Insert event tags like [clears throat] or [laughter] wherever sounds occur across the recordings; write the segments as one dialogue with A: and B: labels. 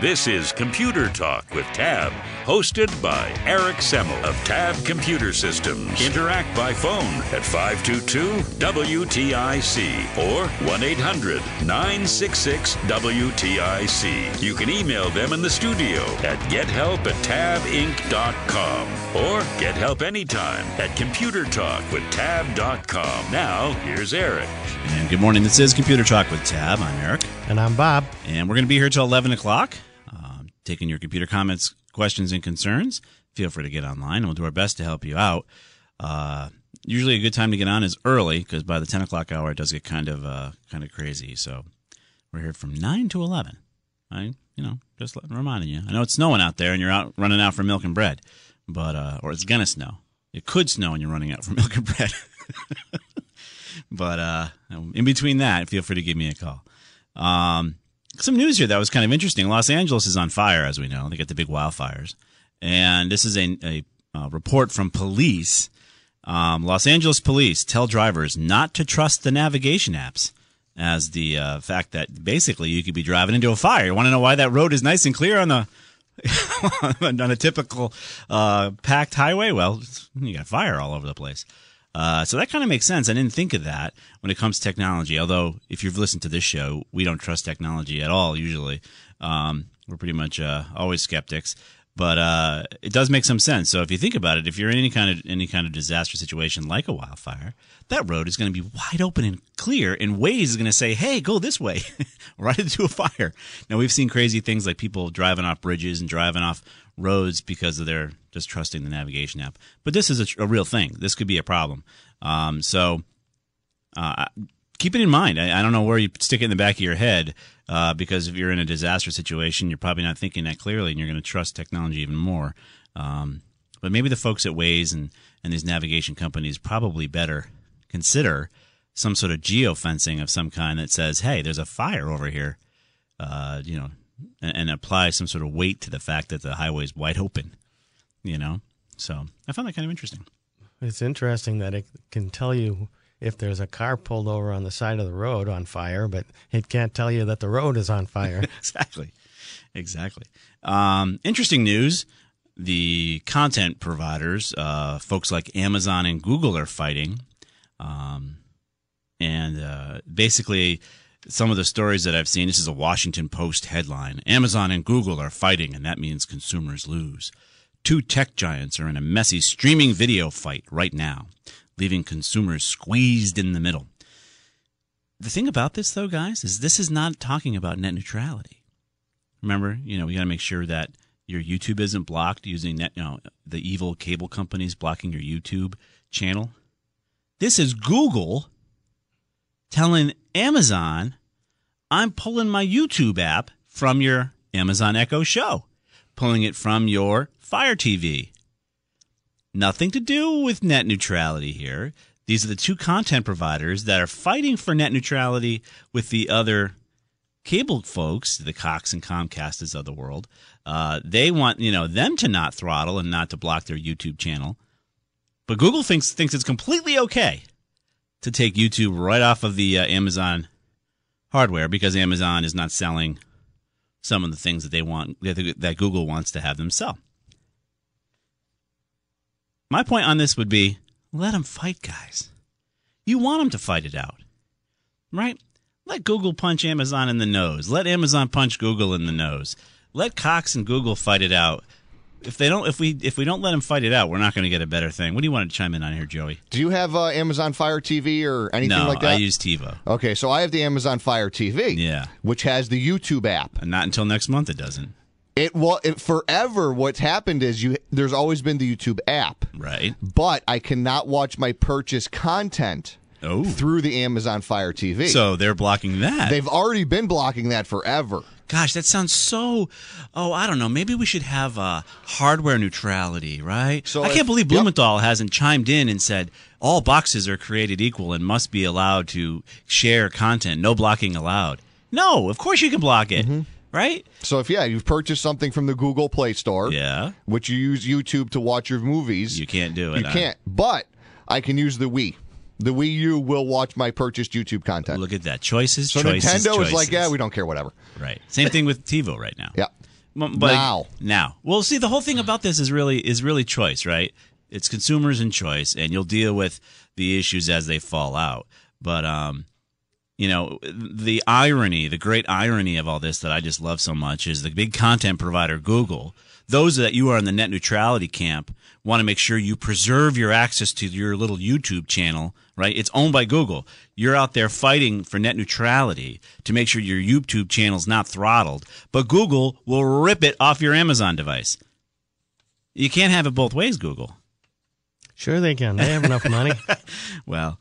A: This is Computer Talk with Tab, hosted by Eric Semmel of Tab Computer Systems. Interact by phone at 522 WTIC or 1 800 966 WTIC. You can email them in the studio at gethelp at tabinc.com or get help anytime at Computer Talk with Now, here's Eric.
B: And good morning. This is Computer Talk with Tab. I'm Eric.
C: And I'm Bob.
B: And we're going to be here till 11 o'clock, taking your computer comments, questions, and concerns. Feel free to get online, and we'll do our best to help you out. Uh, usually, a good time to get on is early because by the 10 o'clock hour, it does get kind of uh, kind of crazy. So we're here from 9 to 11. I, you know, just reminding you. I know it's snowing out there, and you're out running out for milk and bread, but uh, or it's gonna snow. It could snow, and you're running out for [laughs] milk and bread. [laughs] but uh, in between that, feel free to give me a call. Um, some news here that was kind of interesting. Los Angeles is on fire, as we know. They got the big wildfires, and this is a, a, a report from police. Um, Los Angeles police tell drivers not to trust the navigation apps, as the uh, fact that basically you could be driving into a fire. You want to know why that road is nice and clear on the [laughs] on a typical uh, packed highway? Well, you got fire all over the place. Uh, so that kind of makes sense. I didn't think of that when it comes to technology. Although, if you've listened to this show, we don't trust technology at all. Usually, um, we're pretty much uh, always skeptics. But uh, it does make some sense. So if you think about it, if you're in any kind of any kind of disaster situation like a wildfire, that road is going to be wide open and clear, and Waze is going to say, "Hey, go this way, [laughs] right into a fire." Now we've seen crazy things like people driving off bridges and driving off roads because of their just trusting the navigation app. But this is a, a real thing. This could be a problem. Um, so uh, keep it in mind. I, I, don't know where you stick it in the back of your head uh, because if you're in a disaster situation, you're probably not thinking that clearly, and you're going to trust technology even more. Um, but maybe the folks at Waze and, and these navigation companies probably better consider some sort of geofencing of some kind that says, "Hey, there's a fire over here," uh, you know, and, and apply some sort of weight to the fact that the highway is wide open. You know, so I found that kind of interesting.
C: It's interesting that it can tell you if there's a car pulled over on the side of the road on fire, but it can't tell you that the road is on fire. [laughs]
B: exactly. Exactly. Um, interesting news. The content providers, uh, folks like Amazon and Google, are fighting. Um, and uh, basically, some of the stories that I've seen this is a Washington Post headline Amazon and Google are fighting, and that means consumers lose. Two tech giants are in a messy streaming video fight right now, leaving consumers squeezed in the middle. The thing about this, though, guys, is this is not talking about net neutrality. Remember, you know, we got to make sure that your YouTube isn't blocked using net, you know, the evil cable companies blocking your YouTube channel. This is Google telling Amazon, I'm pulling my YouTube app from your Amazon Echo show, pulling it from your Fire TV. Nothing to do with net neutrality here. These are the two content providers that are fighting for net neutrality with the other cable folks, the Cox and Comcast's of the world. Uh, they want you know them to not throttle and not to block their YouTube channel, but Google thinks thinks it's completely okay to take YouTube right off of the uh, Amazon hardware because Amazon is not selling some of the things that they want that Google wants to have them sell. My point on this would be let them fight, guys. You want them to fight it out, right? Let Google punch Amazon in the nose. Let Amazon punch Google in the nose. Let Cox and Google fight it out if they don't if we if we don't let them fight it out, we're not going to get a better thing. What do you want to chime in on here, Joey?
D: Do you have uh, Amazon Fire TV or anything
B: no,
D: like that? I
B: use TiVo.
D: Okay, so I have the Amazon Fire TV.
B: Yeah,
D: which has the YouTube app.
B: And not until next month it doesn't.
D: It well, it, forever. What's happened is you. There's always been the YouTube app,
B: Right.
D: but I cannot watch my purchase content
B: Oh.
D: through the Amazon Fire TV.
B: So they're blocking that.
D: they've already been blocking that forever.
B: Gosh, that sounds so. Oh, I don't know. Maybe we should have uh, hardware neutrality, right?
D: So
B: I
D: if-
B: can't believe
D: yep.
B: Blumenthal hasn't chimed in and said all boxes are created equal and must be allowed to share content. No blocking allowed. No, of course you can block it,
D: Mm-hmm.
B: right?
D: So if yeah, you've purchased something from the Google Play Store,
B: Yeah,
D: which you use YouTube to watch your movies,
B: you can't do it.
D: You
B: huh?
D: can't. But I can use the Wii. The Wii U will watch my purchased YouTube content.
B: Look at that. Choices.
D: so
B: choices,
D: Nintendo
B: choices.
D: is like, yeah, we don't care, whatever.
B: Right. Same thing with TiVo right now.
D: Yeah.
B: But
D: Now.
B: now. Well, see, the whole thing about this is really is really choice, right? It's consumers and choice, and you'll deal with the issues as they fall out. But um, you know, the irony, the great irony of all this that I just love so much is the big content provider Google. Those that you are in the net neutrality camp want to make sure you preserve your access to your little YouTube channel, right? It's owned by Google. You're out there fighting for net neutrality to make sure your YouTube channel's not throttled, but Google will rip it off your Amazon device. You can't have it both ways, Google.
C: Sure, they can. They have enough money. [laughs]
B: Well,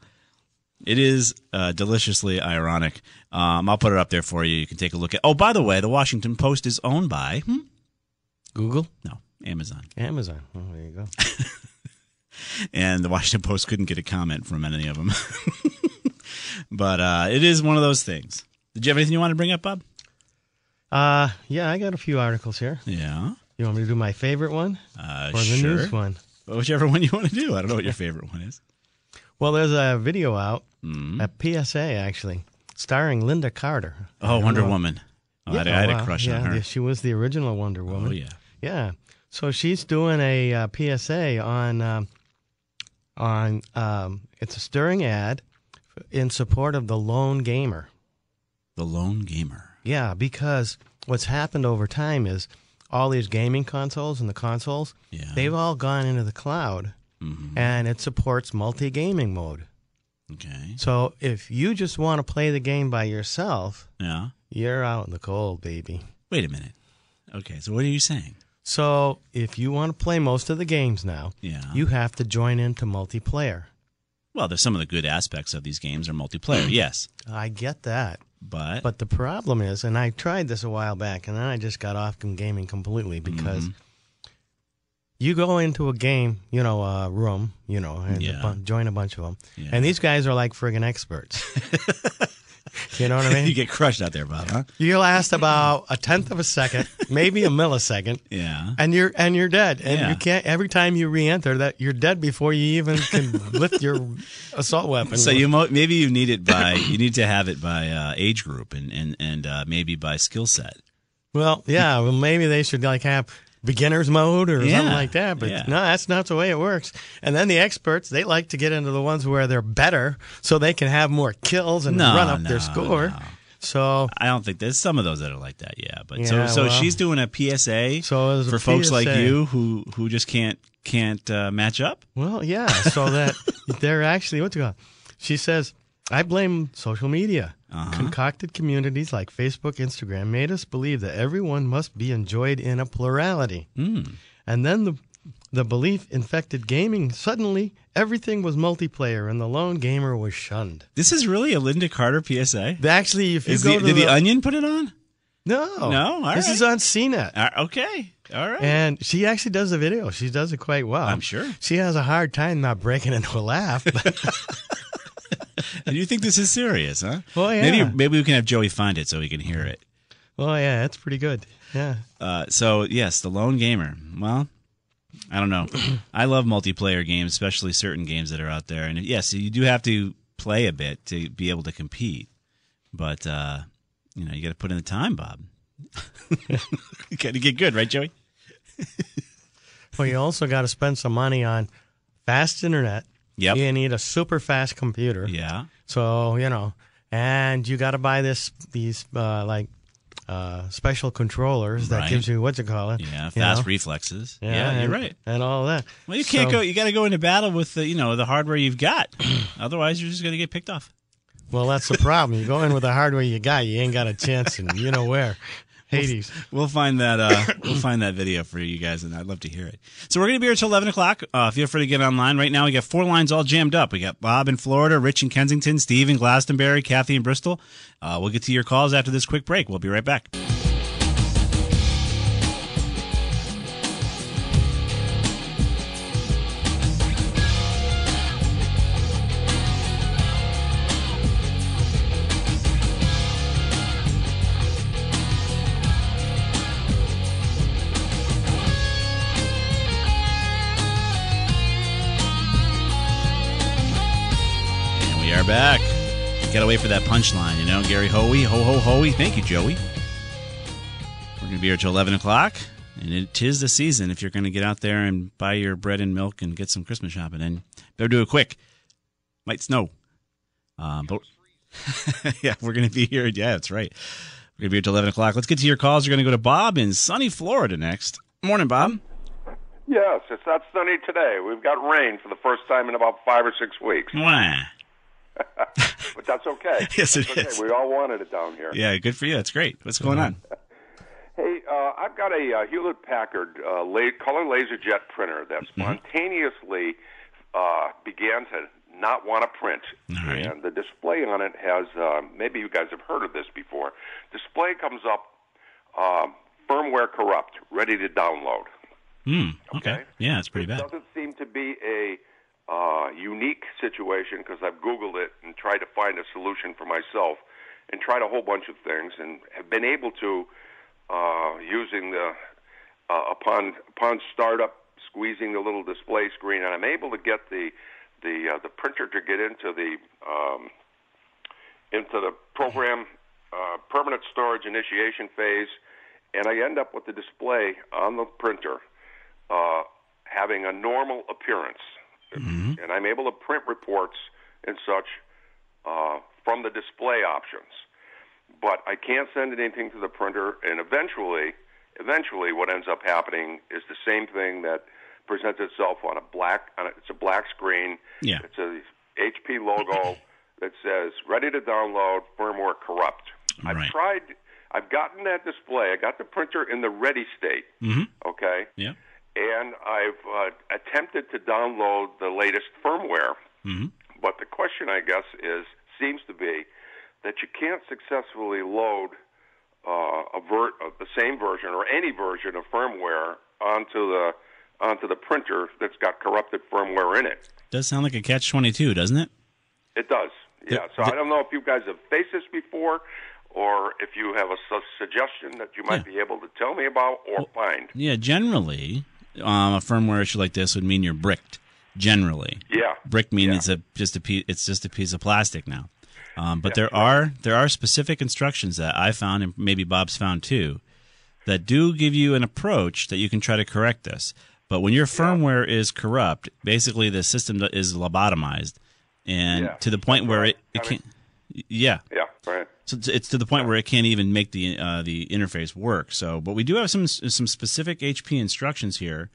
B: it is uh, deliciously ironic. Um, I'll put it up there for you. You can take a look at. Oh, by the way, the Washington Post is owned by hmm?
C: Google,
B: no Amazon,
C: Amazon. Oh, there you go. [laughs]
B: and the Washington Post couldn't get a comment from any of them. [laughs] but uh, it is one of those things. Did you have anything you want to bring up, Bob?
C: Uh, yeah, I got a few articles here.
B: Yeah,
C: You want me to do my favorite one
B: uh,
C: or the
B: sure.
C: news one?
B: Whichever one you want to do. I don't know what your favorite one is.
C: Well, there's a video out
B: Mm.
C: at PSA actually, starring Lynda Carter.
B: Oh, Wonder
C: know.
B: Woman. Oh,
C: Yeah,
B: I, I had
C: wow,
B: a crush
C: yeah,
B: on her.
C: yeah, She was the original Wonder Woman.
B: Oh yeah.
C: Yeah. So she's doing a uh, PSA on um, on um, it's a stirring ad in support of the lone gamer.
B: The Lone Gamer.
C: Yeah, because what's happened over time is all these gaming consoles and the consoles,
B: Yeah.
C: they've all gone into the cloud
B: Mhm.
C: and it supports multi gaming mode.
B: Okay.
C: So if you just want to play the game by yourself,
B: Yeah.
C: you're out in the cold, baby.
B: Wait a minute. Okay. So what are you saying?
C: So if you want to play most of the games now,
B: Yeah.
C: you have to join into multiplayer.
B: Well, there's some of the good aspects of these games are multiplayer, [clears throat] yes,
C: I get that.
B: but
C: But the problem is, and I tried this a while back, and then I just got off from gaming completely because
B: Mm-hmm.
C: you go into a game, you know, a room, you know, and a
B: Yeah.
C: bun- join a bunch of them,
B: Yeah.
C: and these guys are like friggin' experts. [laughs] you know what I [laughs] mean?
B: you get crushed out there, Bob, huh?
C: You last about a tenth of a second, maybe a millisecond, [laughs]
B: Yeah.
C: and you're and you're dead. And
B: Yeah.
C: you can't every time you re-enter that you're dead before you even can lift your assault weapon.
B: So you mo- maybe you need it by you need to have it by uh, age group and and and uh, maybe by skill set.
C: Well, yeah, well maybe they should like have beginners mode or
B: Yeah,
C: something like that. But
B: yeah.
C: no, that's not the way it works. And then the experts, they like to get into the ones where they're better so they can have more kills and
B: No,
C: run up
B: no,
C: their score.
B: no.
C: So
B: I don't think there's some of those that are like that. Yeah, but so
C: Yeah,
B: so
C: well-
B: she's doing a PSA
C: So as a
B: for folks like you who who just can't can't uh, match up.
C: well, yeah, so that [laughs] they're actually what's it called? She says, I blame social media.
B: Uh-huh.
C: Concocted communities like Facebook, Instagram made us believe that everyone must be enjoyed in a plurality.
B: Mm.
C: And then the the belief infected gaming. Suddenly, everything was multiplayer, and the lone gamer was shunned.
B: This is really a Lynda Carter PSA.
C: Actually, if you
B: Is
C: go
B: the,
C: to
B: did the,
C: the,
B: Onion put it on?
C: no,
B: No? All
C: this
B: right.
C: is on CNET,
B: Uh, okay, all right.
C: and she actually does the video. She does it quite well.
B: I'm sure.
C: She has a hard time not breaking into a laugh. [laughs] [laughs]
B: you think this is serious, huh?
C: Oh, yeah.
B: Maybe maybe we can have Joey find it so he can hear it.
C: oh yeah, that's pretty good. Yeah.
B: Uh, so yes, the lone gamer. Well, I don't know. [clears throat] I love multiplayer games, especially certain games that are out there. And yes, you do have to play a bit to be able to compete. But uh, you know, you got to put in the time, Bob. [laughs] you got to get good, right, Joey? [laughs]
C: Well, you also got to spend some money on fast internet.
B: Yep.
C: You need a super fast computer.
B: Yeah.
C: So you know, and you got to buy this these uh, like uh, special controllers that
B: Right.
C: gives you what you call it.
B: Yeah.
C: you
B: Fast
C: know?
B: reflexes. Yeah,
C: and,
B: you're right.
C: And all that.
B: Well, you can't
C: So-
B: go. You got to go into battle with the you know the hardware you've got. [clears throat] Otherwise, you're just going to get picked off.
C: Well, that's the problem. You go in with the hardware you got, you ain't got a chance, and you know where. Hades. [laughs]
B: We'll find that. Uh, we'll [coughs] find that video for you guys, and I'd love to hear it. So we're going to be here till eleven o'clock. Uh, feel free to get online right now. We got four lines all jammed up. We got Bob in Florida, Rich in Kensington, Steve in Glastonbury, Kathy in Bristol. Uh, we'll get to your calls after this quick break. We'll be right back. Wait for that punchline, you know. Gary Hoey, ho ho hoey. Thank you, Joey. We're gonna be here till eleven o'clock, and it is the season. If you're gonna get out there and buy your bread and milk and get some Christmas shopping, and better do it quick. Might snow. Um, but [laughs] yeah, we're gonna be here. Yeah, that's right. We're gonna be here till eleven o'clock. Let's get to your calls. We're gonna go to Bob in sunny Florida next. Morning, Bob.
E: Yes, it's not sunny today. We've got rain for the first time in about five or six weeks,
B: Mwah. [laughs]
E: but that's okay. [laughs]
B: Yes, it
E: That's okay.
B: is.
E: We all wanted it down here.
B: Yeah, good for you. That's great. What's going on? [laughs]
E: Hey, uh, I've got a uh, Hewlett Packard uh, la- color laser jet printer that
B: Mm-hmm.
E: spontaneously uh, began to not want to print,
B: right.
E: and the display on it has. Uh, maybe you guys have heard of this before. Display comes up, uh, firmware corrupt, ready to download.
B: Hmm. Okay.
E: Okay.
B: Yeah, that's pretty
E: It
B: bad.
E: doesn't seem to be a uh, unique situation because I've Googled it and tried to find a solution for myself and tried a whole bunch of things and have been able to, uh, using the, uh, upon, upon startup, squeezing the little display screen, and I'm able to get the, the, uh, the printer to get into the, um, into the program uh, permanent storage initiation phase, and I end up with the display on the printer uh, having a normal appearance. And I'm able to print reports and such uh, from the display options. But I can't send anything to the printer, and eventually, eventually, what ends up happening is the same thing that presents itself on a black. On a, it's a black screen.
B: Yeah.
E: It's a HP logo [laughs] that says "Ready to download firmware corrupt."
B: Right.
E: I've tried. I've gotten that display. I got the printer in the ready state.
B: Mm-hmm.
E: Okay
B: Yeah.
E: And I've uh, attempted to download the latest firmware.
B: Mm-hmm.
E: But the question, I guess, is seems to be that you can't successfully load uh, a ver- uh, the same version or any version of firmware onto the onto the printer that's got corrupted firmware in it.
B: Does sound like a catch twenty two, doesn't it?
E: It does, yeah.
B: The-
E: So
B: the-
E: I don't know if you guys have faced this before, or if you have a su- suggestion that you might
B: Yeah.
E: be able to tell me about or find.
B: Yeah. Generally, um, a firmware issue like this would mean you're bricked. Generally,
E: Yeah,
B: brick means
E: Yeah.
B: it's a just a piece. It's just a piece of plastic now. Um, but there are there are specific instructions that I found, and maybe Bob's found too, that do give you an approach that you can try to correct this. But when your firmware is corrupt, basically the system is lobotomized, and
E: Yeah.
B: to the point where it, it can't. Yeah,
E: yeah, right.
B: so it's- to the point where it can't even make the uh, the interface work. So, but we do have some some specific HP instructions here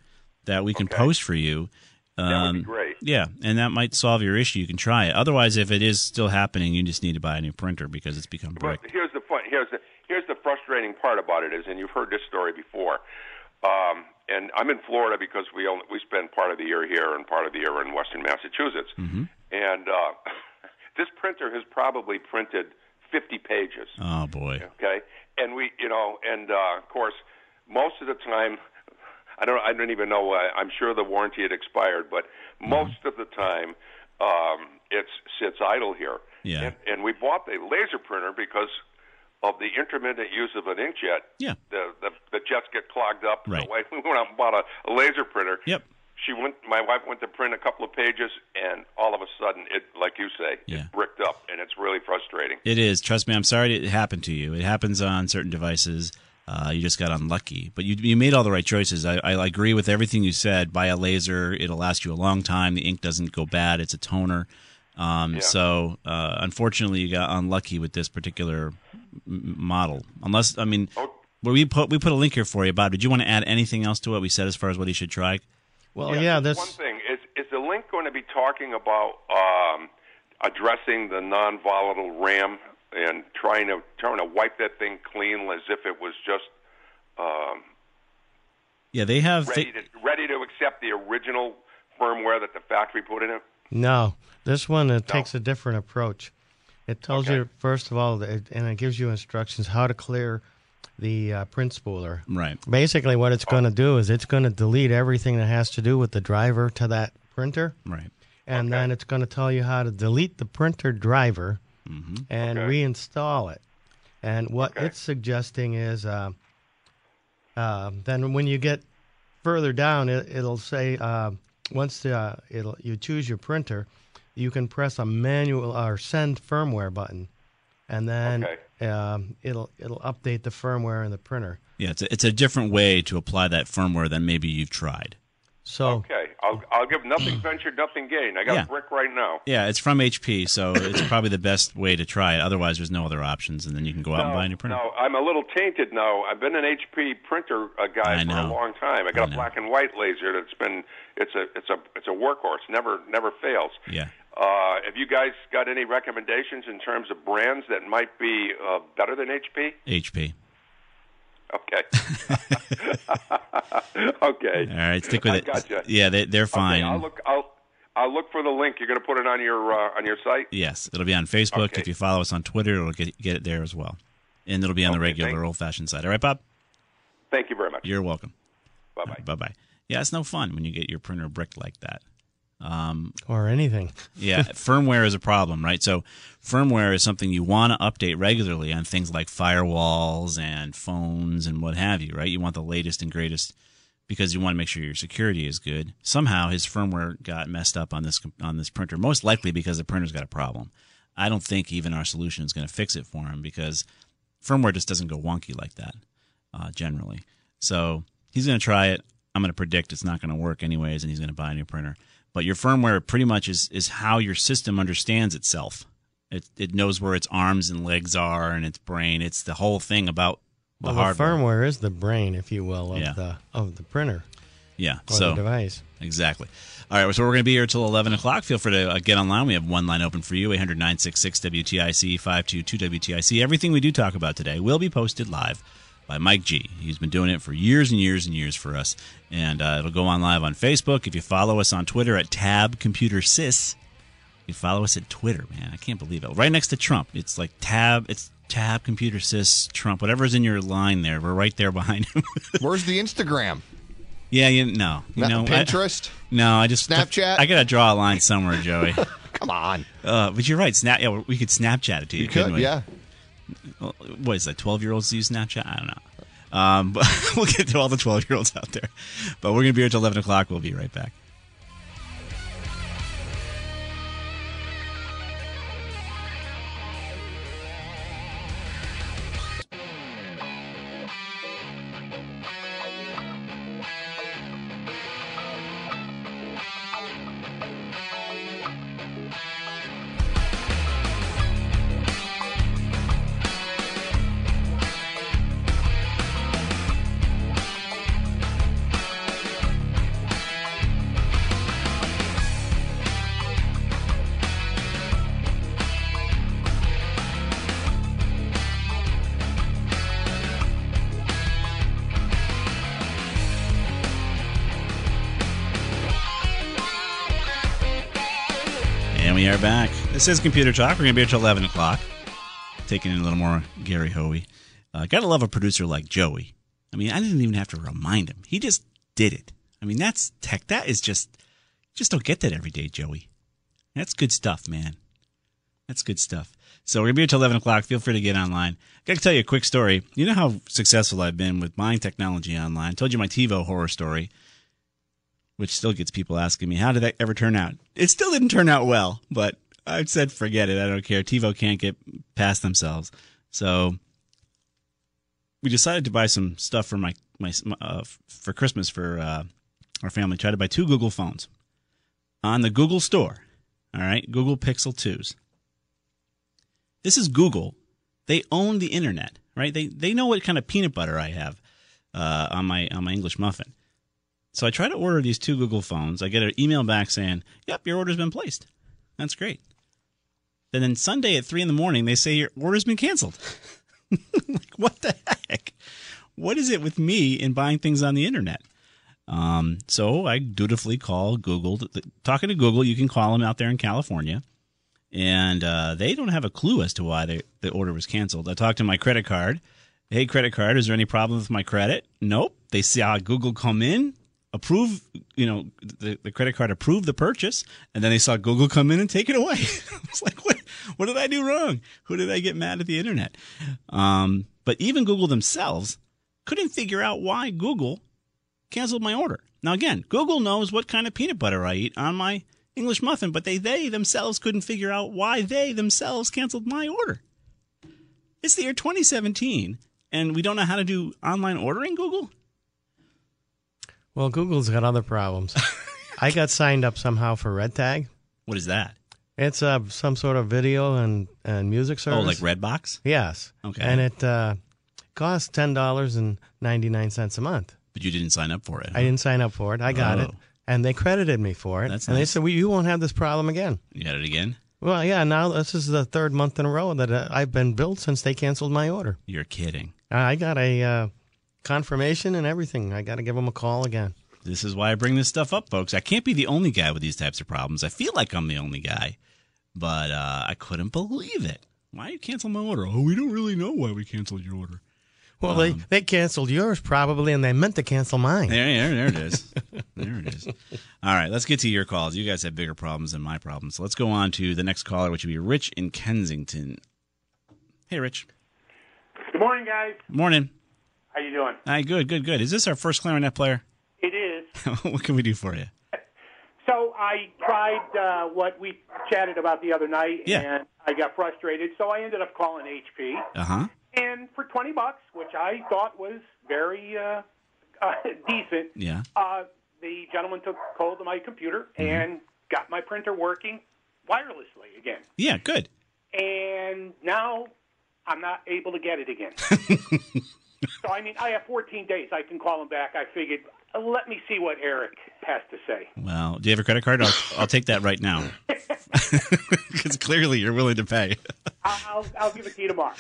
B: that we can
E: Okay.
B: post for you. Um,
E: That would be great.
B: Yeah, and that might solve your issue. You can try it. Otherwise, if it is still happening, you just need to buy a new printer because it's become
E: But here's the fun. Here's the here's the frustrating part about it is, and you've heard this story before. Um, and I'm in Florida because we only, we spend part of the year here and part of the year in Western Massachusetts.
B: Mm-hmm.
E: And uh, [laughs] this printer has probably printed 50 pages.
B: Oh boy.
E: Okay, and we, you know, and uh, of course, most of the time, [laughs] I don't, I don't even know. Uh, I'm sure the warranty had expired, but
B: Mm-hmm.
E: most of the time, um, it's sits idle here.
B: Yeah.
E: And, and we bought the laser printer because of the intermittent use of an inkjet.
B: Yeah.
E: The the, the jets get clogged up.
B: Right.
E: So [laughs] we went out and bought a, a laser printer.
B: Yep.
E: She went. My wife went to print a couple of pages, and all of a sudden, it, like you say,
B: Yeah.
E: it bricked up, and it's really frustrating.
B: It is. Trust me. I'm sorry it happened to you. It happens on certain devices. Uh, you just got unlucky, but you you made all the right choices. I, I agree with everything you said. Buy a laser; it'll last you a long time. The ink doesn't go bad. It's a toner. Um,
E: Yeah.
B: So, uh, unfortunately, you got unlucky with this particular m- model. Unless, I mean,
E: Oh.
B: well, we put we put a link here for you, Bob. Did you want to add anything else to what we said as far as what he should try?
C: Well, yeah,
E: just
C: this.
E: one thing is is the link going to be talking about um, addressing the non-volatile RAM and trying to trying to wipe that thing clean as if it was just um,
B: Yeah, they have.
E: ready to ready to accept the original firmware that the factory put in it.
C: No, this one it takes a different approach. It tells
E: Okay.
C: you first of all, and it gives you instructions how to clear the uh, print spooler.
B: right.
C: Basically, what it's going to do is it's going to delete everything that has to do with the driver to that printer,
B: Right.
C: and then it's going to tell you how to delete the printer driver and
E: Okay.
C: reinstall it. And what
E: Okay.
C: it's suggesting is, uh, uh, then when you get further down, it, it'll say uh, once uh, it'll you choose your printer, you can press a manual or send firmware button, and then um, it'll it'll update the firmware in the printer.
B: Yeah, it's a, it's a different way to apply that firmware than maybe you've tried.
C: So
E: Okay, I'll I'll give nothing ventured, nothing gained. I got
B: Yeah.
E: a brick right now.
B: Yeah, it's from HP, so it's probably the best way to try it. Otherwise, there's no other options, and then you can go out and buy a new printer.
E: no, I'm a little tainted now. I've been an HP printer uh, guy
B: I
E: for a long time. I
B: I
E: got
B: know.
E: a black and white laser that's been it's a it's a it's a workhorse. Never never fails.
B: Yeah.
E: Uh, have you guys got any recommendations in terms of brands that might be uh, better than HP?
B: HP.
E: Okay. [laughs] [laughs] okay.
B: All right, stick with
E: I
B: it.
E: gotcha.
B: Yeah, they, they're fine.
E: Okay, I'll look. I'll I'll look for the link. You're going to put it on your uh, on your site.
B: Yes, it'll be on Facebook.
E: Okay.
B: If you follow us on Twitter, it'll get get it there as well, and it'll be on the regular old fashioned side. All right, Bob.
E: Thank you very much.
B: You're welcome.
E: Bye bye.
B: Bye bye. Yeah, it's no fun when you get your printer bricked like that.
C: Or anything.
B: Yeah, [laughs] firmware is a problem, right? So, firmware is something you want to update regularly on things like firewalls and phones and what have you, right? You want the latest and greatest because you want to make sure your security is good. Somehow, his firmware got messed up on this on this printer, most likely because the printer's got a problem. I don't think even our solution is going to fix it for him because firmware just doesn't go wonky like that uh, generally. So he's going to try it. I'm going to predict it's not going to work anyways, and he's going to buy a new printer. But your firmware pretty much is is how your system understands itself. It it knows where its arms and legs are and its brain. It's the whole thing about the
C: Well, the firmware is the brain, if you will, of
B: Yeah.
C: the of the printer
B: yeah.
C: or
B: so
C: the device.
B: Exactly. All right, so we're going to be here till 11 o'clock. Feel free to uh, get online. We have one line open for you 800 966 WTIC 522 WTIC. Everything we do talk about today will be posted live by Mike G. He's been doing it for years and years and years for us. And uh, it'll go on live on Facebook. If you follow us on Twitter at Tab Computer Sys, you follow us at Twitter, man. I can't believe it. Right next to Trump. It's like Tab, it's Tab Computer Sys Trump. Whatever's in your line there, we're right there behind him. [laughs]
D: Where's the Instagram?
B: yeah, you no. You
D: Not
B: know, I-
D: Pinterest?
B: no, I just
D: Snapchat?
B: I, gotta draw a line somewhere, Joey. [laughs]
D: Come on.
B: uh, but you're right. Snap. Yeah, we could Snapchat it to you.
D: You could, yeah.
B: What is that? Twelve year olds use Snapchat? I don't know. Um, [laughs] but we'll get to all the twelve year olds out there. But we're gonna be here till eleven o'clock. We'll be right back. Are back. This is Computer Talk. We're going to be here till 11 o'clock. Taking in a little more Gary Hoey. Uh, gotta love a producer like Joey. I mean, I didn't even have to remind him. He just did it. I mean, that's tech. That is just, just don't get that every day, Joey. That's good stuff, man. That's good stuff. So we're to be here till 11 o'clock. Feel free to get online. got to tell you a quick story. You know how successful I've been with buying technology online. I told you my TiVo horror story which still gets people asking me, how did that ever turn out? It still didn't turn out well, but I've said, forget it. I don't care. TiVo can't get past themselves. So we decided to buy some stuff for my, my, uh, for Christmas for, uh, our family. Tried to buy two Google phones on the Google store. All right. Google Pixel 2s. This is Google. They own the internet, right? They, they know what kind of peanut butter I have, uh, on my, on my English muffin. So I try to order these two Google phones. I get an email back saying, "Yep, your order's been placed." That's great. Then then Sunday at three in the morning, they say your order's been canceled. [laughs] like what the heck? What is it with me in buying things on the internet? Um, so I dutifully call Google. Talking to Google, you can call them out there in California, and uh, they don't have a clue as to why they, the order was canceled. I talked to my credit card. Hey, credit card, is there any problem with my credit? Nope. They saw Google come in, approve, you know, the, the credit card approved the purchase, and then they saw Google come in and take it away. [laughs] I was like, what, what did I do wrong? Who did I get mad at the internet? Um, but even Google themselves couldn't figure out why Google canceled my order. Now, again, Google knows what kind of peanut butter I eat on my English muffin, but they, they themselves couldn't figure out why they themselves canceled my order. It's the year 2017, and we don't know how to do online ordering, Google?
C: Well, Google's got other problems. I got signed up somehow for Red Tag.
B: What is that?
C: It's uh, some sort of video and, and music service.
B: Oh, like Redbox?
C: Yes.
B: Okay.
C: And it uh, costs ten dollars and ninety nine cents a month.
B: But you didn't sign up for it.
C: I didn't sign up for it. I got it,
B: Oh.
C: and they credited me for it.
B: That's
C: and they said, well, "You won't have this problem again."
B: You had it again?
C: Well, yeah. Now this is the third month in a row that uh, I've been billed since they canceled my order.
B: You're kidding.
C: I got a uh, confirmation and everything. I got to give them a call again.
B: This is why I bring this stuff up, folks. I can't be the only guy with these types of problems. I feel like I'm the only guy, but uh, I couldn't believe it. Why you cancel my order? Oh, we don't really know why we canceled your order.
C: Well, they, they canceled yours probably, and they meant to cancel mine.
B: There, there, there it is. [laughs] there it is. All right, let's get to your calls. You guys have bigger problems than my problems. So let's go on to the next caller, which would be Rich in Kensington. Hey, Rich.
F: Good morning, guys.
B: Morning.
F: How you doing?
B: Hi, good, good, good. Is this our first clarinet player?
F: It is. [laughs]
B: what can we do for you?
F: So I tried uh, what we chatted about the other night,
B: Yeah.
F: and I got frustrated. So I ended up calling HP,
B: Uh huh.
F: and for twenty bucks, which I thought was very uh, uh, [laughs] decent,
B: Yeah.
F: uh, the gentleman took hold of my computer and got my printer working wirelessly again.
B: Yeah, good.
F: And now I'm not able to get it again. [laughs] so I mean, I have 14 days. I can call him back. I figured, let me see what Eric has to say.
B: Well, do you have a credit card? I'll, I'll take that right now. [laughs] Because clearly you're willing to pay.
F: I'll, I'll, I'll give it to you tomorrow.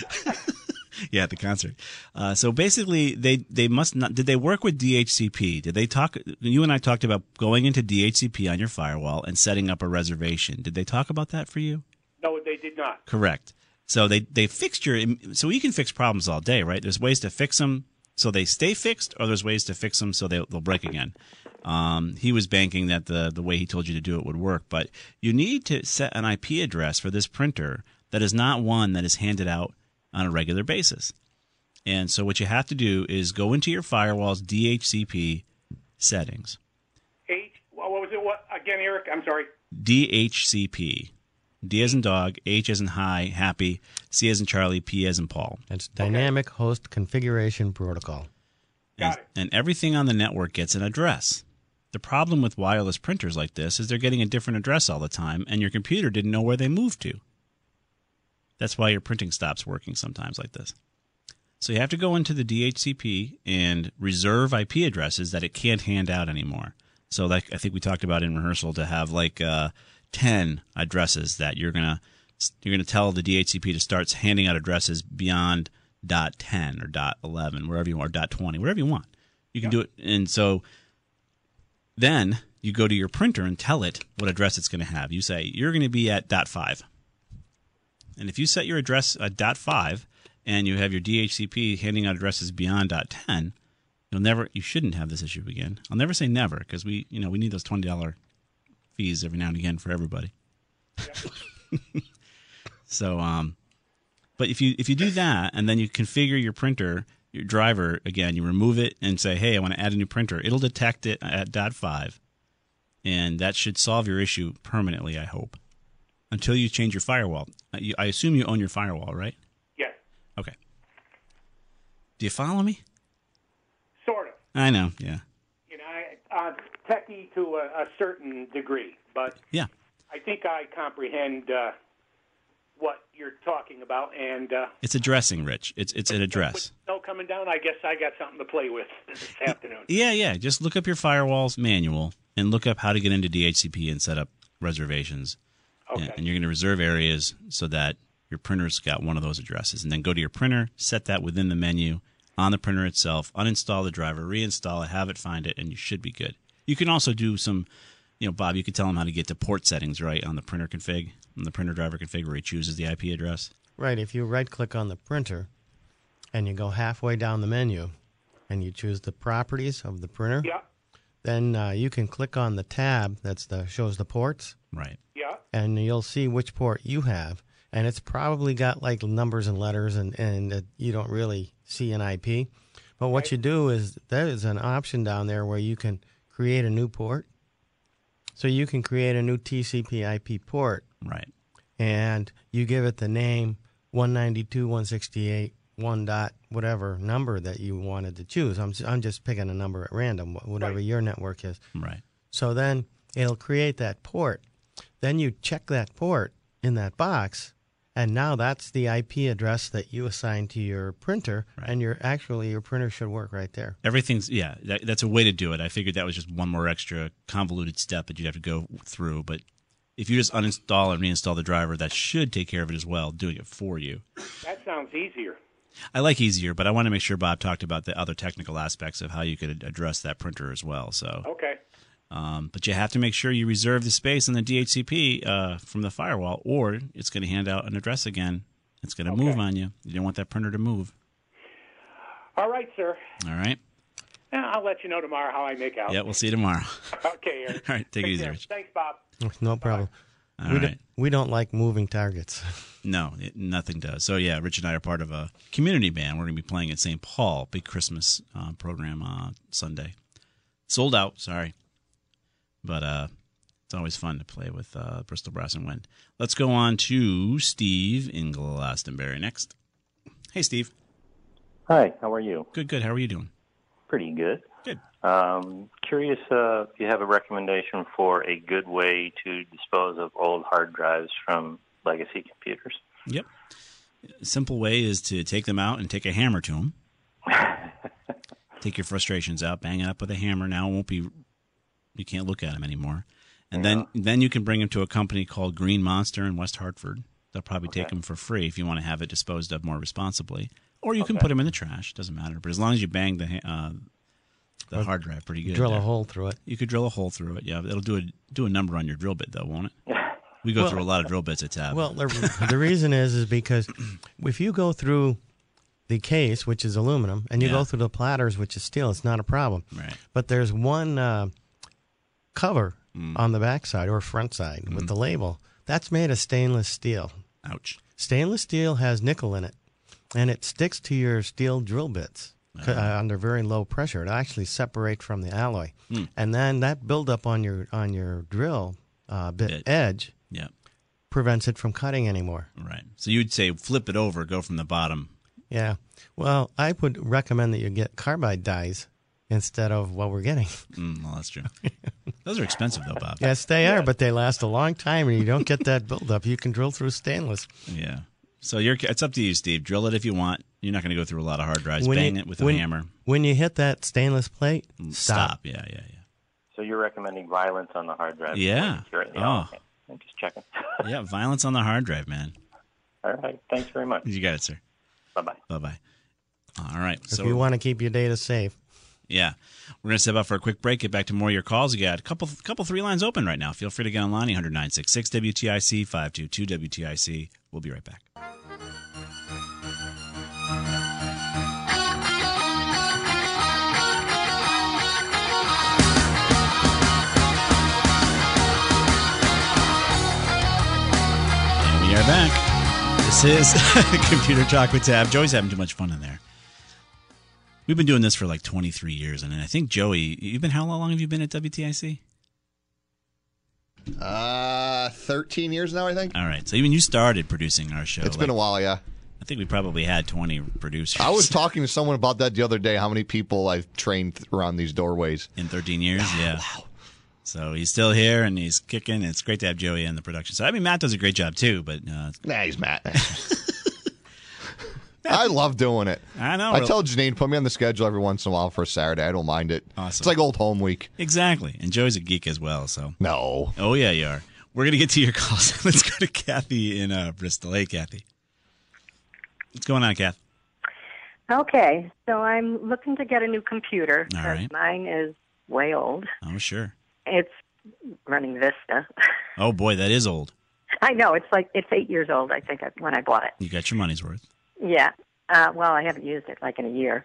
F: [laughs]
B: yeah, at the concert. Uh, so basically, they they must not. Did they work with DHCP? Did they talk? You and I talked about going into DHCP on your firewall and setting up a reservation. Did they talk about that for you?
F: no, they did not.
B: Correct. So they they fixed your. So we can fix problems all day, right? There's ways to fix them so they stay fixed, or there's ways to fix them so they, they'll break again. Um, he was banking that the the way he told you to do it would work, but you need to set an IP address for this printer that is not one that is handed out on a regular basis. And so what you have to do is go into your firewall's DHCP settings.
F: H. What was it? What again, Eric? I'm sorry.
B: DHCP. D as in dog, H as in high, happy, C as in Charlie, P as in Paul.
C: It's Dynamic Host Configuration Protocol.
B: And,
F: Got it.
B: and everything on the network gets an address. The problem with wireless printers like this is they're getting a different address all the time, and your computer didn't know where they moved to. That's why your printing stops working sometimes like this. So you have to go into the DHCP and reserve IP addresses that it can't hand out anymore. So like I think we talked about in rehearsal to have like uh, 10 addresses that you're going to you're going to tell the DHCP to start handing out addresses beyond dot 10 or dot 11 wherever you want or dot 20 wherever you want. You can do it and so then you go to your printer and tell it what address it's going to have. You say you're going to be at dot 5. And if you set your address at dot 5 and you have your DHCP handing out addresses beyond dot 10, you'll never you shouldn't have this issue again. I'll never say never because we, you know, we need those $20 fees every now and again for everybody. [laughs] so um but if you if you do that and then you configure your printer, your driver again, you remove it and say, "Hey, I want to add a new printer." It'll detect it at dot 5 and that should solve your issue permanently, I hope. Until you change your firewall. Uh, I assume you own your firewall, right?
F: Yes,
B: Okay. Do you follow me?
F: sort of.
B: I know, yeah.
F: You know, I, uh, techie to a, a certain degree, but
B: Yeah.
F: I think I comprehend uh, what you're talking about. And uh,
B: It's addressing, Rich. It's it's an address.
F: snow coming down, I guess I got something to play with [laughs] this afternoon.
B: Yeah, yeah. Just look up your firewalls manual and look up how to get into DHCP and set up reservations.
F: Okay.
B: And, and you're going to reserve areas so that your printer's got one of those addresses. And then go to your printer, set that within the menu on the printer itself, uninstall the driver, reinstall it, have it find it, and you should be good. You can also do some, you know, Bob, you could tell him how to get to port settings, right, on the printer config, on the printer driver config where he chooses the IP address.
C: Right. If you right click on the printer and you go halfway down the menu and you choose the properties of the printer,
F: Yeah.
C: then uh, you can click on the tab that's the shows the ports
B: Right.
F: Yeah.
C: and you'll see which port you have. And it's probably got like numbers and letters, and, and uh, you don't really see an IP. But what you do is there is an option down there where you can create a new port. So you can create a new TCP IP port
B: Right.
C: and you give it the name 192, 168, 1 dot whatever number that you wanted to choose. I'm, I'm just picking a number at random, whatever
F: Right.
C: your network is.
B: Right.
C: So then it'll create that port. Then you check that port in that box, and now that's the IP address that you assign to your printer,
B: Right.
C: and your actually your printer should work right there.
B: Everything's yeah. That, that's a way to do it. I figured that was just one more extra convoluted step that you'd have to go through. But if you just uninstall and reinstall the driver, that should take care of it as well, doing it for you.
F: That sounds easier.
B: I like easier, but I want to make sure Bob talked about the other technical aspects of how you could address that printer as well. So,
F: Okay.
B: Um, but you have to make sure you reserve the space in the DHCP uh, from the firewall, or it's going to hand out an address again. It's going to move on you. You don't want that printer to move.
F: All right, sir.
B: All right.
F: Yeah, I'll let you know tomorrow how I make out.
B: Yeah, we'll see you tomorrow. [laughs]
F: Okay, Eric.
B: All right, take it easy. Rich.
F: Thanks, Bob.
C: No problem.
B: All
C: we,
B: right.
C: don't, we don't like moving targets. [laughs]
B: No, it, nothing does. So yeah, Rich and I are part of a community band. We're going to be playing at St. Paul, big Christmas uh, program uh, Sunday. Sold out. Sorry, but uh, it's always fun to play with uh, Bristol Brass and Wind. Let's go on to Steve in Glastonbury next. Hey, Steve.
G: Hi, how are you?
B: Good, good. How are you doing?
G: Pretty good.
B: Good.
G: Um, curious uh, if you have a recommendation for a good way to dispose of old hard drives from legacy computers.
B: Yep. Simple way is to take them out and take a hammer to them. [laughs] take your frustrations out, bang it up with a hammer. Now it won't be. You can't look at them anymore. And then then you can bring them to a company called Green Monster in West Hartford. They'll probably take them for free if you want to have it disposed of more responsibly. Or you can put them in the trash. Doesn't matter. But as long as you bang the uh, the hard drive pretty good,
C: Drill a hole through it.
B: You could drill a hole through it. Yeah, it'll do a do a number on your drill bit though, won't it? [laughs] We go
C: Well-
B: through a lot of drill bits at Tab.
C: Well, the, the reason is is because if you go through the case, which is aluminum, and you
B: Yeah.
C: go through the platters, which is steel, it's not a problem.
B: Right.
C: But there's one uh, cover
B: Mm.
C: on the backside or front side with the label that's made of stainless steel.
B: Ouch.
C: Stainless steel has nickel in it, and it sticks to your steel drill bits
B: Uh-huh.
C: uh, under very low pressure. It actually separates from the alloy,
B: Hmm.
C: and then that buildup on your on your drill uh, bit
B: Bit.
C: edge
B: Yeah.
C: prevents it from cutting anymore.
B: Right. So you'd say flip it over, go from the bottom.
C: Yeah. Well, I would recommend that you get carbide dies instead of what we're getting.
B: Mm, well, that's true. [laughs] Those are expensive, though, Bob.
C: yes, they are, but they last a long time, and you don't get that buildup. You can drill through stainless.
B: Yeah. So you're, it's up to you, Steve. Drill it if you want. You're not going to go through a lot of hard drives.
C: When
B: Bang
C: you-
B: it with
C: when-
B: a hammer.
C: When you hit that stainless plate,
B: Stop. Yeah, yeah, yeah.
G: So you're recommending violence on the hard drive?
B: Yeah.
G: Sure.
B: Oh.
G: okay. I'm just checking.
B: yeah. [laughs] Yeah. Violence on the hard drive, man.
G: All right. Thanks very much.
B: You got it, sir.
G: Bye bye.
B: Bye bye. All right.
C: If
B: So
C: you want to keep your data safe.
B: Yeah. We're going to step out for a quick break, get back to more of your calls. You got a couple couple three lines open right now. Feel free to get online, 1096 WTIC 522 WTIC. We'll be right back. And we are back. This is [laughs] Computer Talk with Tab. Joey's having too much fun in there. We've been doing this for like 23 years, and I think Joey, you've been how long have you been at WTIC?
D: Uh, 13 years now, I think.
B: All right, so even you started producing our show.
D: It's been a while, yeah.
B: I think we probably had 20 producers.
D: I was [laughs] talking to someone about that the other day. How many people I've trained around these doorways?
B: in 13 years. Yeah. Wow. So he's still here and he's kicking. It's great to have Joey in the production. So I mean, Matt does a great job too. But uh,
D: Nah, he's Matt. [laughs] I love doing it. [laughs]
B: I know.
D: I tell Janine, put me on the schedule every once in a while for a Saturday. I don't mind it.
B: Awesome.
D: It's like old home week.
B: exactly, and Joey's a geek as well. So
D: No.
B: oh yeah, you are. We're gonna get to your calls. [laughs] Let's go to Kathy in uh, Bristol. Hey, Kathy. What's going on, Kath?
H: Okay, so I'm looking to get a new computer.
B: All right.
H: Mine is way old.
B: Oh, sure.
H: It's running Vista. [laughs]
B: Oh boy, that is old.
H: I know it's like it's eight years old. I think when I bought it.
B: You got your money's worth.
H: Yeah. Uh, well, I haven't used it like in a year.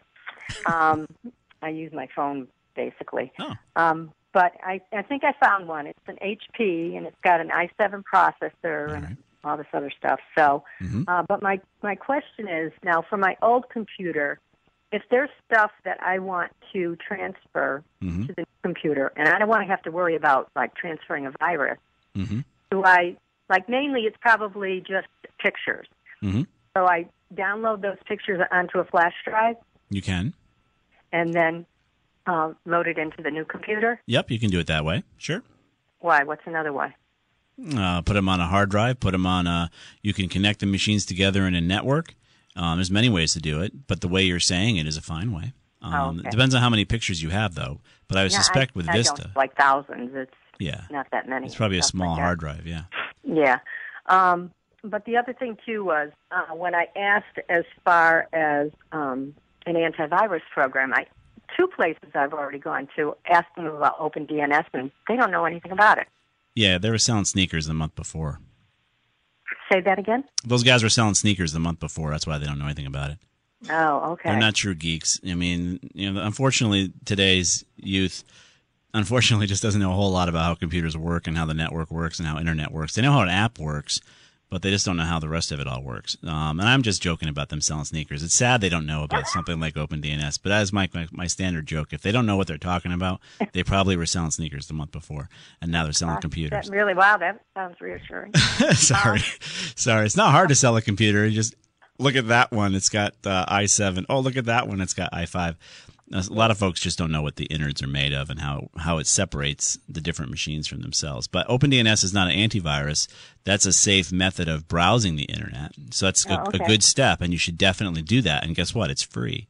H: Um, [laughs] I use my phone basically.
B: Oh.
H: Um, but I, I think I found one. It's an HP and it's got an i7 processor and
B: right.
H: all this other stuff. So,
B: Mhm.
H: uh, but my my question is now for my old computer, if there's stuff that I want to transfer
B: Mhm.
H: to the computer, and I don't want to have to worry about like transferring a virus,
B: Mm-hmm.
H: do I like mainly it's probably just pictures.
B: Mm-hmm.
H: So I download those pictures onto a flash drive
B: You can.
H: and then uh, load it into the new computer.
B: Yep, you can do it that way. Sure.
H: Why? What's another way?
B: Uh, put them on a hard drive. Put them on a. You can connect the machines together in a network. Um, there's many ways to do it, but the way you're saying it is a fine way. Um,
H: Oh, okay.
B: It depends on how many pictures you have, though. But I would
H: Yeah,
B: suspect
H: I,
B: with
H: I
B: Vista,
H: like thousands. It's
B: yeah,
H: not that many.
B: it's probably a small
H: like
B: hard drive. Yeah.
H: Yeah. Um, but the other thing too was uh, when I asked as far as um, an antivirus program, I two places I've already gone to asked them about OpenDNS, and they don't know anything about it.
B: Yeah, they were selling sneakers the month before.
H: Say that again.
B: Those guys were selling sneakers the month before. That's why they don't know anything about it.
H: Oh, okay.
B: They're not true geeks. I mean, you know, unfortunately, today's youth, unfortunately, just doesn't know a whole lot about how computers work and how the network works and how internet works. They know how an app works, but they just don't know how the rest of it all works. Um, and I'm just joking about them selling sneakers. It's sad they don't know about something like OpenDNS, but as my, my my standard joke. If they don't know what they're talking about, [laughs] they probably were selling sneakers the month before, and now they're selling
H: That
B: computers.
H: really wow. That sounds reassuring. [laughs]
B: sorry, sorry. It's not hard to sell a computer. You just look at that one. It's got uh, i7. Oh, look at that one. It's got i5. A lot of folks just don't know what the innards are made of and how, how it separates the different machines from themselves. But OpenDNS is not an antivirus. That's a safe method of browsing the internet. So that's a,
H: Oh, okay.
B: a good step, and you should definitely do that. And guess what? It's free.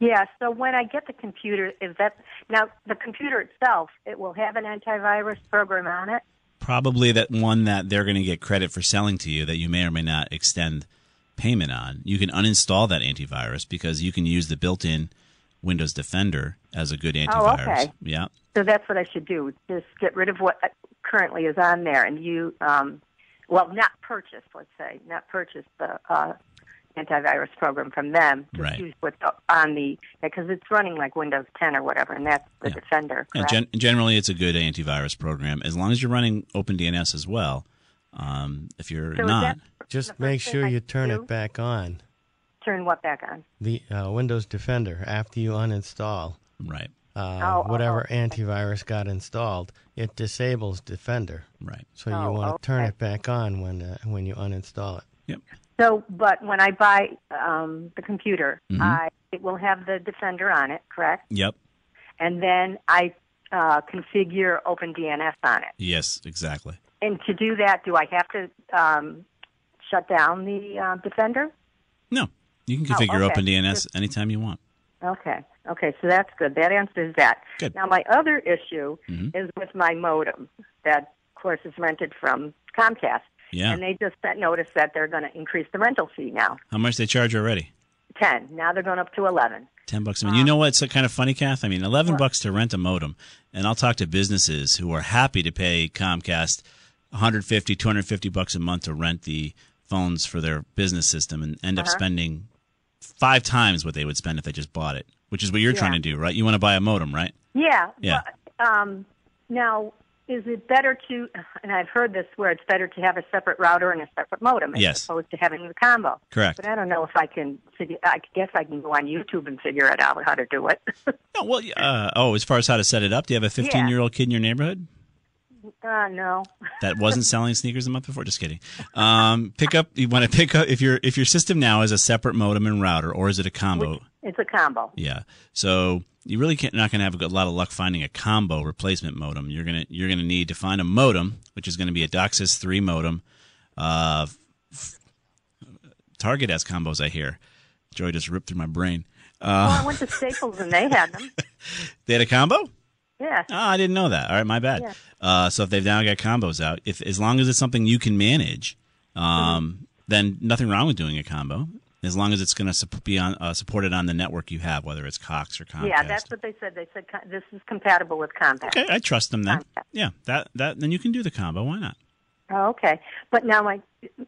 H: Yeah, so when I get the computer, is that now the computer itself? It will have an antivirus program on it.
B: Probably that one that they're going to get credit for selling to you that you may or may not extend payment on. You can uninstall that antivirus because you can use the built-in Windows Defender as a good antivirus.
H: Oh, okay.
B: Yeah.
H: So that's what I should do. Just get rid of what currently is on there, and you, um, well, not purchase. Let's say not purchase the uh, antivirus program from them. Just
B: Right.
H: use what's on the because it's running like Windows 10 or whatever, and that's the
B: Yeah.
H: Defender.
B: Yeah, gen- generally, it's a good antivirus program as long as you're running OpenDNS as well. Um, if you're
H: So
B: not,
C: Just make sure
H: I
C: you turn
H: do?
C: it back on.
H: Turn what back on?
C: The uh, Windows Defender after you uninstall
B: right,
C: uh,
H: Oh, oh,
C: whatever
H: oh.
C: antivirus got installed, it disables Defender.
B: right.
C: So you
H: Oh,
C: want to turn it back on when uh, when you uninstall it.
B: Yep.
H: So, but when I buy um, the computer,
B: Mhm.
H: I it will have the Defender on it, correct?
B: Yep.
H: And then I uh, configure OpenDNS on it.
B: Yes, exactly.
H: And to do that, do I have to um, shut down the uh, Defender?
B: No, you can
H: Oh,
B: configure
H: okay.
B: OpenDNS anytime you want.
H: Okay. Okay, so that's good. That answers that.
B: Good.
H: Now, my other issue
B: Mhm.
H: is with my modem that, of course, is rented from Comcast.
B: Yeah.
H: And they just sent notice that they're going to increase the rental fee now.
B: How much they charge already?
H: 10. Now they're going up to 11.
B: Ten bucks a month. You know what's kind of funny, Kath? I mean, eleven bucks to rent a modem, and I'll talk to businesses who are happy to pay Comcast 150, 250 bucks a month to rent the phones for their business system, and end up spending five times what they would spend if they just bought it. Which is what you're trying to do, right? You want to buy a modem, right?
H: Yeah.
B: Yeah.
H: But, um, now, is it better to, and I've heard this where it's better to have a separate router and a separate modem as
B: Yes.
H: opposed to having the combo.
B: Correct.
H: But I don't know if I can I guess I can go on YouTube and figure it out how to do it. [laughs]
B: No, well, uh, oh, as far as how to set it up, do you have a 15 year old kid in your neighborhood
H: uh, no.
B: that wasn't selling sneakers a month before? Just kidding. Um, pick up. You want to pick up if your if your system now is a separate modem and router, or is it a combo?
H: It's a combo.
B: Yeah. So you really can't, not going to have a good- lot of luck finding a combo replacement modem. You're gonna you're gonna need to find a modem, which is going to be a DOCSIS three modem. Uh, f- Target has combos, I hear. Joy just ripped through my brain.
H: well, I went to Staples and they had them. [laughs]
B: They had a combo.
H: Yeah.
B: Oh, I didn't know that. All right, my bad.
H: Yeah.
B: Uh, so if they've now got combos out, if as long as it's something you can manage, um,
H: Mm-hmm.
B: then nothing wrong with doing a combo. As long as it's going to be on uh, supported on the network you have, whether it's Cox or Comcast.
H: Yeah, that's what they said. They said this is compatible with Comcast.
B: okay. I trust them then.
H: Comcast.
B: Yeah, that that then you can do the combo. Why not?
H: Oh, okay. But now, my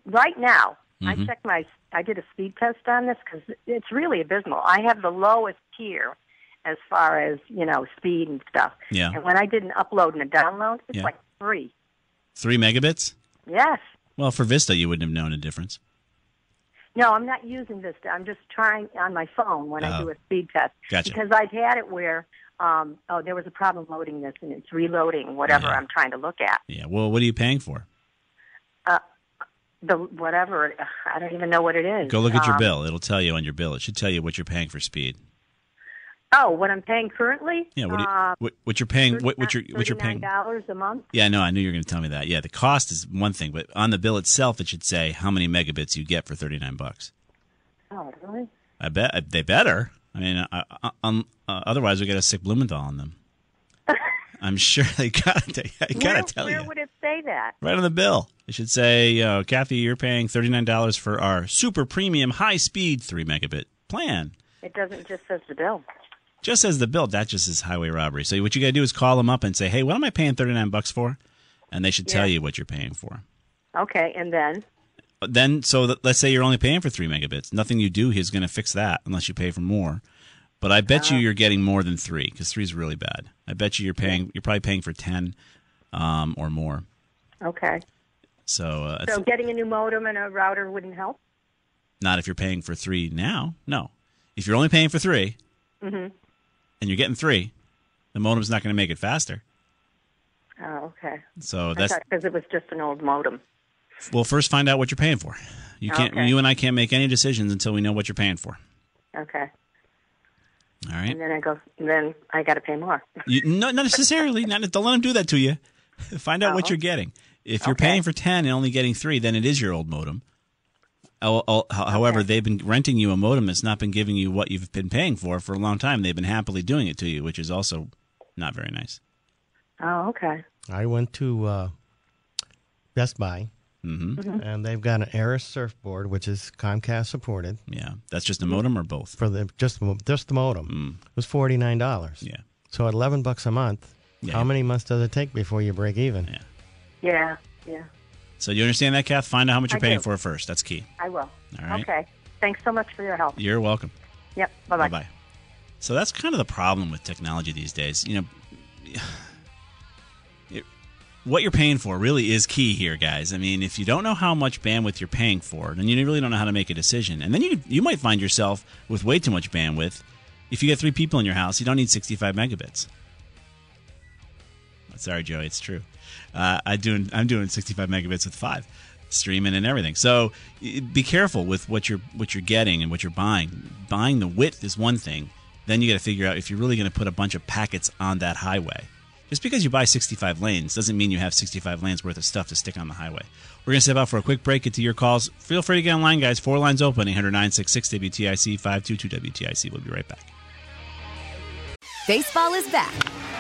H: right now,
B: Mm-hmm.
H: I checked my. I did a speed test on this because it's really abysmal. I have the lowest tier as far as you know speed and stuff.
B: Yeah.
H: And when I did an upload and a download, it's
B: Yeah.
H: like three.
B: Three megabits.
H: Yes.
B: Well, for Vista, you wouldn't have known a difference.
H: No, I'm not using Vista. I'm just trying on my phone when I
B: Oh.
H: do a speed test.
B: Gotcha.
H: Because I've had it where, um, oh, there was a problem loading this and it's reloading whatever
B: Yeah.
H: I'm trying to look at.
B: Yeah. Well, what are you paying for?
H: Uh, The whatever, I don't even know what it is.
B: Go look at your
H: Um,
B: bill. It'll tell you on your bill. It should tell you what you're paying for speed.
H: Oh, what I'm paying currently?
B: Yeah. What, you,
H: Uh,
B: what, what you're paying? What, what you're what you're paying?
H: dollars a month.
B: Yeah, no, I knew you were going to tell me that. Yeah, the cost is one thing, but on the bill itself, it should say how many megabits you get for thirty nine bucks.
H: Oh, really?
B: I bet uh, they better. I mean, uh, uh, um, uh, otherwise we got a sick Blumenthal on them. [laughs] I'm sure they got. They, I gotta
H: where,
B: tell
H: where
B: you,
H: would it say that?
B: right on the bill, it should say, know, Kathy, you're paying thirty nine dollars for our super premium high speed three megabit plan.
H: It doesn't just says the bill.
B: Just as the bill, that just is highway robbery. So what you got to do is call them up and say, hey, what am I paying thirty nine bucks for? And they should tell
H: Yeah.
B: you what you're paying for.
H: Okay, and then
B: then so that, let's say you're only paying for three megabits. Nothing you do is going to fix that unless you pay for more. But I bet you you're getting more than three because three is really bad. I bet you you're paying. You're probably paying for ten um, or more.
H: okay.
B: So, uh,
H: So getting a new modem and a router wouldn't help.
B: not if you're paying for three now. No, if you're only paying for 3
H: Mhm.
B: And you're getting three, the modem's not going to make it faster.
H: Oh, okay.
B: So that's
H: because it was just an old modem.
B: well. First, find out what you're paying for. You can't.
H: Okay.
B: You and I can't make any decisions until we know what you're paying for.
H: Okay.
B: All right.
H: And then I go. Then I got to pay more. [laughs]
B: You, no, not necessarily. Not, don't let them do that to you. [laughs] Find out what
H: Oh.
B: you're getting. If you're
H: Okay.
B: paying for ten and only getting three, then it is your old modem. Oh, oh, ho- However, they've been renting you a modem that's not been giving you what you've been paying for for a long time. They've been happily doing it to you, which is also not very nice.
H: Oh, okay.
C: I went to uh, Best Buy,
B: hmm
C: and they've got an Arris surfboard, which is Comcast supported
B: Yeah, that's just a modem or both.
C: for the just the- just the modem. It was forty nine dollars.
B: Yeah,
C: So at eleven bucks a month,
B: Yeah.
C: how many months does it take before you break even?
B: Yeah.
H: Yeah. Yeah.
B: So you understand that, Kath? Find out how much you're
H: I
B: paying
H: do.
B: for first. That's key.
H: I will.
B: All right.
H: Okay. Thanks so much for your help.
B: You're welcome.
H: Yep. Bye bye.
B: Bye bye. So that's kind of the problem with technology these days. You know, [sighs] it, what you're paying for really is key here, guys. I mean, if you don't know how much bandwidth you're paying for, then you really don't know how to make a decision. And then you you might find yourself with way too much bandwidth. If you get three people in your house, you don't need 65 megabits. Sorry, Joey, it's true. Uh, I doing I'm doing 65 megabits with five, streaming and everything. So be careful with what you're what you're getting and what you're buying. Buying the width is one thing. Then you got to figure out if you're really going to put a bunch of packets on that highway. Just because you buy 65 lanes doesn't mean you have 65 lanes worth of stuff to stick on the highway. We're going to step out for a quick break, get to your calls. Feel free to get online, guys. Four lines open 800 966 WTIC 522 WTIC. We'll be right back.
I: Baseball is back,